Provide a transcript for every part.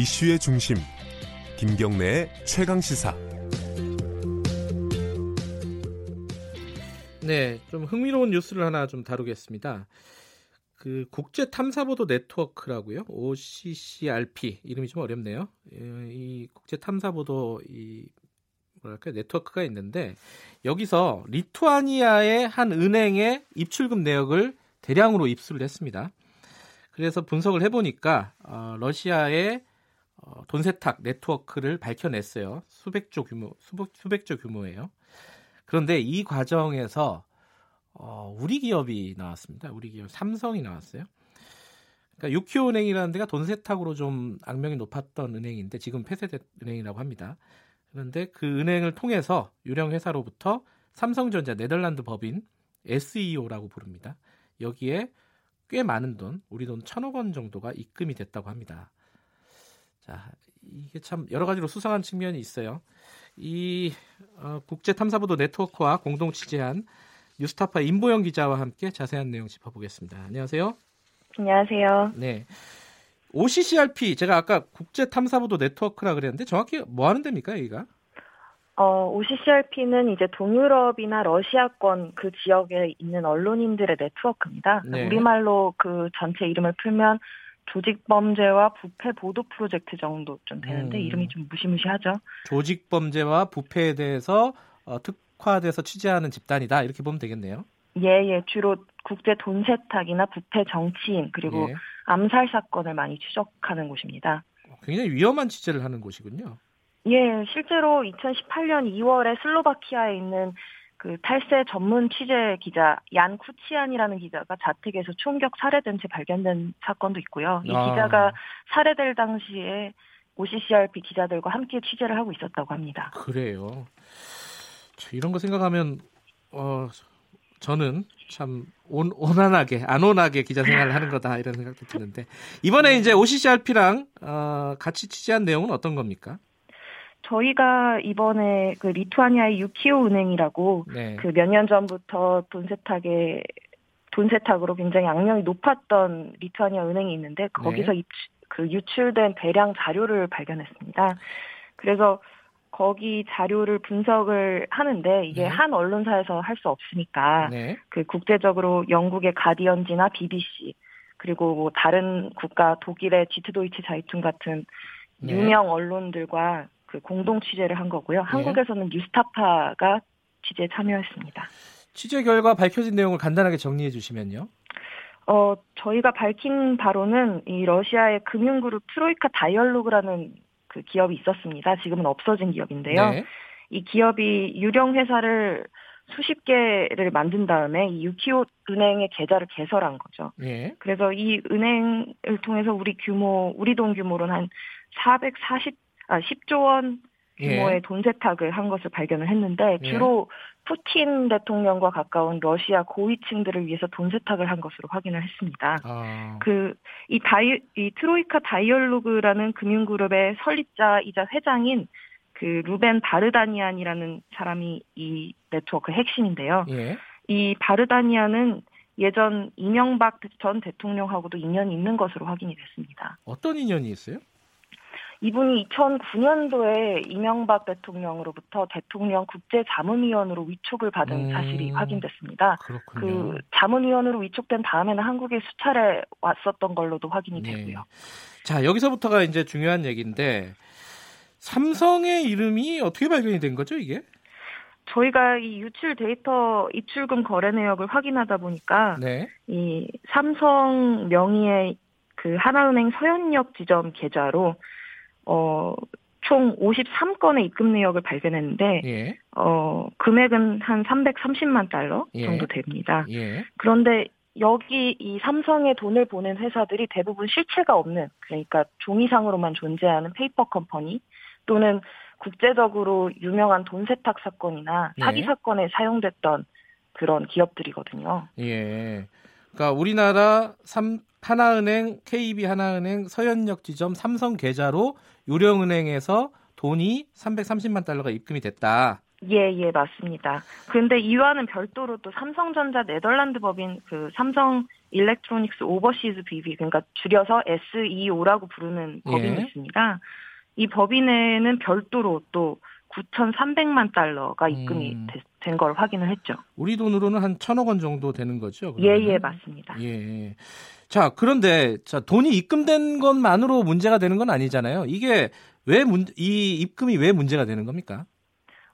이슈의 중심 김경래의 최강 시사. 네, 좀 흥미로운 뉴스를 하나 좀 다루겠습니다. 그 국제 탐사보도 네트워크라고요. OCCRP 이름이 좀 어렵네요. 예, 이 국제 탐사보도 이 뭐랄까 네트워크가 있는데 여기서 리투아니아의 한 은행의 입출금 내역을 대량으로 입수를 했습니다. 그래서 분석을 해보니까 어, 러시아의 어, 돈 세탁 네트워크를 밝혀냈어요. 수백조 규모, 수백, 수백 조 규모예요. 그런데 이 과정에서 어, 우리 기업이 나왔습니다. 우리 기업 삼성이 나왔어요. 그러니까 유키오 은행이라는 데가 돈 세탁으로 좀 악명이 높았던 은행인데 지금 폐쇄된 은행이라고 합니다. 그런데 그 은행을 통해서 유령 회사로부터 삼성전자 네덜란드 법인 SEO라고 부릅니다. 여기에 꽤 많은 돈, 우리 돈 천억 원 정도가 입금이 됐다고 합니다. 자, 이게 참 여러 가지로 수상한 측면이 있어요. 이 어, 국제 탐사보도 네트워크와 공동 취재한 뉴스타파 임보영 기자와 함께 자세한 내용 짚어보겠습니다. 안녕하세요. 안녕하세요. 네. OCCRP 제가 아까 국제 탐사보도 네트워크라 그랬는데 정확히 뭐 하는 데입니까, 여기가? 어, OCCRP는 이제 동유럽이나 러시아권 그 지역에 있는 언론인들의 네트워크입니다. 네. 우리말로 그 전체 이름을 풀면 조직 범죄와 부패 보도 프로젝트 정도 좀 되는데 음. 이름이 좀 무시무시하죠. 조직 범죄와 부패에 대해서 어, 특화돼서 취재하는 집단이다 이렇게 보면 되겠네요. 예, 예. 주로 국제 돈 세탁이나 부패 정치인 그리고 예. 암살 사건을 많이 추적하는 곳입니다. 굉장히 위험한 취재를 하는 곳이군요. 예, 실제로 2018년 2월에 슬로바키아에 있는 그 탈세 전문 취재 기자 얀 쿠치안이라는 기자가 자택에서 총격 살해된 채 발견된 사건도 있고요. 이 아. 기자가 살해될 당시에 OCCRP 기자들과 함께 취재를 하고 있었다고 합니다. 그래요. 자, 이런 거 생각하면 어, 저는 참 온, 온안하게 안온하게 기자 생활을 하는 거다 이런 생각도 드는데 이번에 이제 OCCRP랑 어, 같이 취재한 내용은 어떤 겁니까? 저희가 이번에 그 리투아니아의 유키오 은행이라고 네. 그몇 년 전부터 돈 세탁에 돈 세탁으로 굉장히 악명이 높았던 리투아니아 은행이 있는데 거기서 입, 그 유출된 대량 자료를 발견했습니다. 그래서 거기 자료를 분석을 하는데 이게 네. 한 언론사에서 할 수 없으니까 네. 그 국제적으로 영국의 가디언지나 BBC 그리고 뭐 다른 국가 독일의 지트도이치 자이툰 같은 네. 유명 언론들과 그 공동 취재를 한 거고요. 한국에서는 뉴스타파가 취재에 참여했습니다. 취재 결과 밝혀진 내용을 간단하게 정리해 주시면요. 어, 저희가 밝힌 바로는 이 러시아의 금융그룹 트로이카 다이얼로그라는 그 기업이 있었습니다. 지금은 없어진 기업인데요. 네. 이 기업이 유령 회사를 수십 개를 만든 다음에 이 유키오 은행의 계좌를 개설한 거죠. 예. 그래서 이 은행을 통해서 우리 규모, 우리 돈 규모로는 한 440, 아, 10조 원 규모의 예. 돈 세탁을 한 것을 발견을 했는데 예. 주로 푸틴 대통령과 가까운 러시아 고위층들을 위해서 돈 세탁을 한 것으로 확인을 했습니다. 아, 그이 다이 이 트로이카 다이얼로그라는 금융그룹의 설립자이자 회장인 그 루벤 바르다니안이라는 사람이 이 네트워크 핵심인데요. 예. 이 바르다니안은 예전 이명박 전 대통령하고도 인연이 있는 것으로 확인이 됐습니다. 어떤 인연이 있어요? 이분이 2009년도에 이명박 대통령으로부터 대통령 국제자문위원으로 위촉을 받은 음. 사실이 확인됐습니다. 그렇군요. 그 자문위원으로 위촉된 다음에는 한국에 수차례 왔었던 걸로도 확인이 네. 되고요. 자, 여기서부터가 이제 중요한 얘기인데 삼성의 이름이 어떻게 발견이 된 거죠, 이게? 저희가 이 유출 데이터 입출금 거래 내역을 확인하다 보니까 네. 이 삼성 명의의 그 하나은행 서현역 지점 계좌로 어, 총 53건의 입금 내역을 발견했는데 예. 어, 금액은 한 330만 달러 예. 정도 됩니다. 예. 그런데 여기 이 삼성에 돈을 보낸 회사들이 대부분 실체가 없는 그러니까 종이상으로만 존재하는 페이퍼 컴퍼니 또는 국제적으로 유명한 돈 세탁 사건이나 네. 사기 사건에 사용됐던 그런 기업들이거든요. 예. 그러니까 우리나라 삼 하나은행, KB 하나은행 서현역 지점 삼성 계좌로 유령은행에서 돈이 330만 달러가 입금이 됐다. 예, 예, 맞습니다. 그런데 이와는 별도로 또 삼성전자 네덜란드 법인 그 삼성 일렉트로닉스 오버시즈 BV 그러니까 줄여서 SEO라고 부르는 법인이 예. 있습니다. 이 법인에는 별도로 또 9,300만 달러가 입금이 음. 된 걸 확인을 했죠. 우리 돈으로는 한 천억 원 정도 되는 거죠? 예, 그러면은? 예, 맞습니다. 예. 자, 그런데 자, 돈이 입금된 것만으로 문제가 되는 건 아니잖아요. 이게 왜 문, 이 입금이 왜 문제가 되는 겁니까?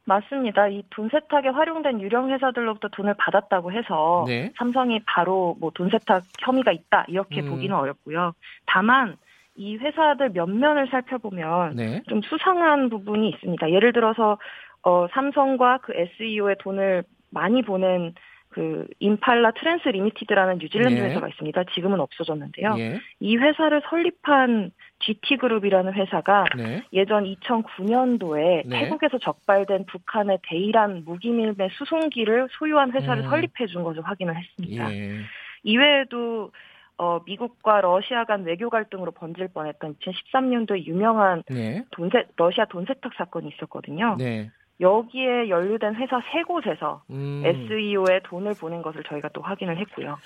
맞습니다. 이 돈 세탁에 활용된 유령 회사들로부터 돈을 받았다고 해서 네. 삼성이 바로 뭐 돈 세탁 혐의가 있다 이렇게 음. 보기는 어렵고요. 다만 이 회사들 면면을 살펴보면 네. 좀 수상한 부분이 있습니다. 예를 들어서 어, 삼성과 그 SEO에 돈을 많이 보낸 그 임팔라 트랜스 리미티드라는 뉴질랜드 네. 회사가 있습니다. 지금은 없어졌는데요. 예. 이 회사를 설립한 GT 그룹이라는 회사가 네. 예전 2009년도에 네. 태국에서 적발된 북한의 대이란 무기밀매 수송기를 소유한 회사를 음. 설립해 준 것을 확인을 했습니다. 예. 이외에도 어, 미국과 러시아 간 외교 갈등으로 번질 뻔했던 2013년도에 유명한 네. 돈세, 러시아 돈 세탁 사건이 있었거든요. 네. 여기에 연루된 회사 세 곳에서 음. SEO에 돈을 보낸 것을 저희가 또 확인을 했고요.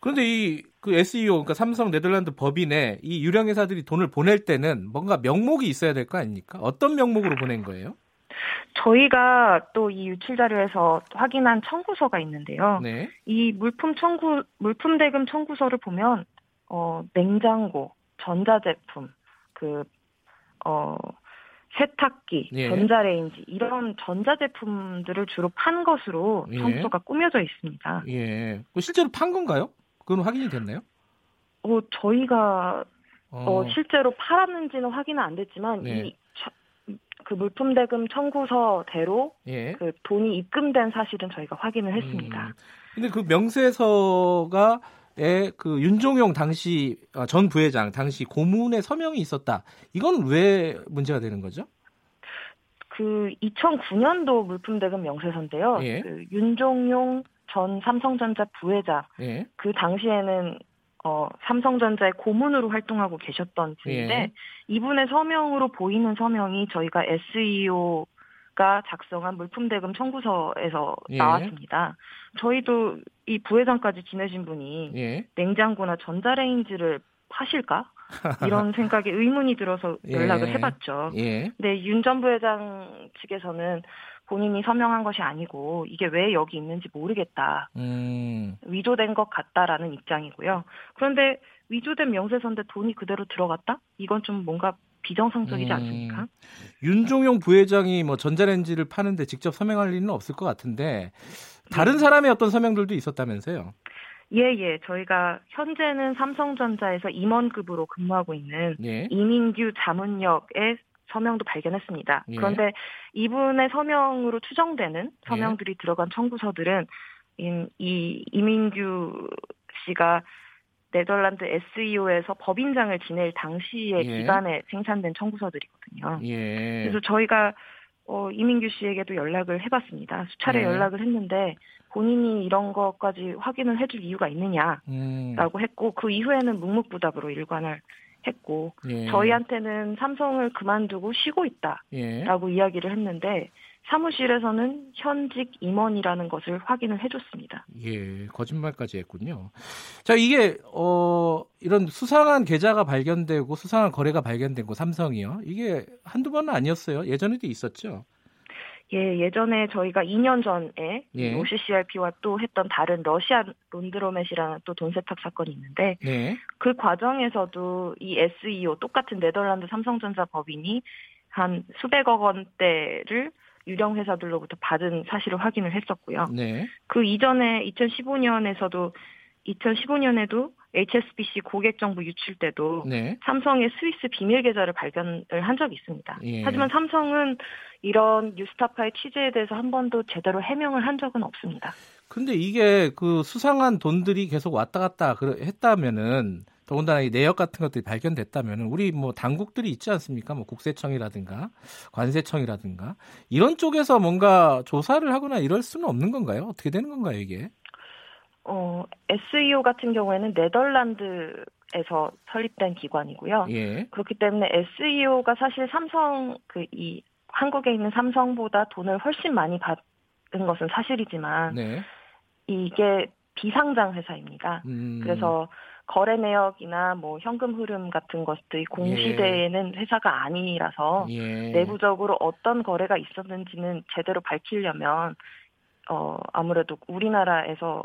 그런데 이 그 SEO 그러니까 삼성 네덜란드 법인에 이 유령 회사들이 돈을 보낼 때는 뭔가 명목이 있어야 될 거 아닙니까? 어떤 명목으로 보낸 거예요? 저희가 또 이 유출 자료에서 확인한 청구서가 있는데요. 네. 이 물품 청구 물품 대금 청구서를 보면 어 냉장고, 전자제품, 그어 세탁기, 예. 전자레인지 이런 전자제품들을 주로 판 것으로 예. 청구서가 꾸며져 있습니다. 예. 그 실제로 판 건가요? 그건 확인이 됐나요? 어 저희가 어, 어, 실제로 팔았는지는 확인은 안 됐지만 네. 이 그 물품 대금 청구서대로 예. 그 돈이 입금된 사실은 저희가 확인을 했습니다. 음, 근데 그 명세서가 에그 윤종용 당시 아, 전 부회장 당시 고문의 서명이 있었다. 이건 왜 문제가 되는 거죠? 그 2009년도 물품 대금 명세서인데요. 예. 그 윤종용 전 삼성전자 부회장 예. 그 당시에는 어, 삼성전자의 고문으로 활동하고 계셨던 분인데 예. 이분의 서명으로 보이는 서명이 저희가 SEO가 작성한 물품 대금 청구서에서 예. 나왔습니다. 저희도 이 부회장까지 지내신 분이 예. 냉장고나 전자레인지를 파실까? 이런 생각에 의문이 들어서 예. 연락을 해봤죠. 예. 근데 윤 전 부회장 측에서는 본인이 서명한 것이 아니고 이게 왜 여기 있는지 모르겠다. 음. 위조된 것 같다라는 입장이고요. 그런데 위조된 명세서인데 돈이 그대로 들어갔다? 이건 좀 뭔가 비정상적이지 음. 않습니까? 윤종용 부회장이 뭐 전자레인지를 파는데 직접 서명할 리는 없을 것 같은데 다른 사람의 어떤 서명들도 있었다면서요? 예, 예. 저희가 현재는 삼성전자에서 임원급으로 근무하고 있는 예. 이민규 자문역의 서명도 발견했습니다. 예. 그런데 이분의 서명으로 추정되는 서명들이 들어간 청구서들은 이, 이 이민규 씨가 네덜란드 SEO에서 법인장을 지낼 당시의 예. 기간에 생산된 청구서들이거든요. 예. 그래서 저희가 어, 이민규 씨에게도 연락을 해봤습니다. 수차례 네. 연락을 했는데 본인이 이런 것까지 확인을 해줄 이유가 있느냐라고 음. 했고 그 이후에는 묵묵부답으로 일관을 했고 예. 저희한테는 삼성을 그만두고 쉬고 있다라고 예. 이야기를 했는데 사무실에서는 현직 임원이라는 것을 확인을 해줬습니다. 예, 거짓말까지 했군요. 자, 이게 어 이런 수상한 계좌가 발견되고 수상한 거래가 발견된 거 삼성이요. 이게 한두 번은 아니었어요. 예전에도 있었죠. 예, 예전에 저희가 2년 전에 예. OCCRP와 또 했던 다른 러시아 론드로맷이라는 또 돈 세탁 사건이 있는데 네. 그 과정에서도 이 SEO 똑같은 네덜란드 삼성전자 법인이 한 수백억 원대를 유령 회사들로부터 받은 사실을 확인을 했었고요. 네. 그 이전에 2015년에서도 2015년에도 HSBC 고객 정보 유출 때도 네. 삼성의 스위스 비밀 계좌를 발견을 한 적이 있습니다. 예. 하지만 삼성은 이런 뉴스타파의 취재에 대해서 한 번도 제대로 해명을 한 적은 없습니다. 근데 이게 그 수상한 돈들이 계속 왔다 갔다 했다면은 더군다나 이 내역 같은 것들이 발견됐다면은 우리 뭐 당국들이 있지 않습니까? 뭐 국세청이라든가 관세청이라든가 이런 쪽에서 뭔가 조사를 하거나 이럴 수는 없는 건가요? 어떻게 되는 건가요, 이게? 어, SEO 같은 경우에는 네덜란드에서 설립된 기관이고요. 예. 그렇기 때문에 SEO가 사실 삼성 그 이 한국에 있는 삼성보다 돈을 훨씬 많이 받은 것은 사실이지만 네. 이게 비상장 회사입니다. 음, 그래서 거래 내역이나 뭐 현금 흐름 같은 것들이 공시되는 회사가 아니라서 예. 내부적으로 어떤 거래가 있었는지는 제대로 밝히려면 어 아무래도 우리나라에서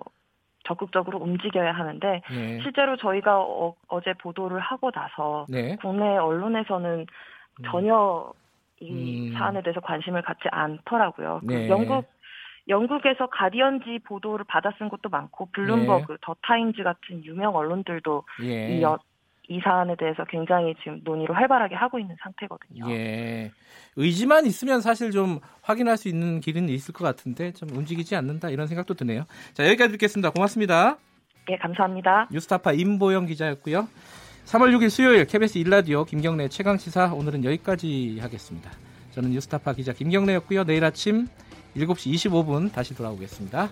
적극적으로 움직여야 하는데 예. 실제로 저희가 어, 제 보도를 하고 나서 네. 국내 언론에서는 전혀 이 음. 사안에 대해서 관심을 갖지 않더라고요. 그 네. 영국 영국에서 가디언지 보도를 받아 쓴 것도 많고 블룸버그, 더 타임즈 같은 유명 언론들도 예. 이, 여- 이 사안에 대해서 굉장히 지금 논의를 활발하게 하고 있는 상태거든요. 예. 의지만 있으면 사실 좀 확인할 수 있는 길은 있을 것 같은데 좀 움직이지 않는다 이런 생각도 드네요. 자, 여기까지 듣겠습니다. 고맙습니다. 예, 감사합니다. 뉴스타파 임보영 기자였고요. 3월 6일 수요일 KBS 일라디오 김경래 최강 시사 오늘은 여기까지 하겠습니다. 저는 뉴스타파 기자 김경래였고요. 내일 아침 7시 25분 다시 돌아오겠습니다.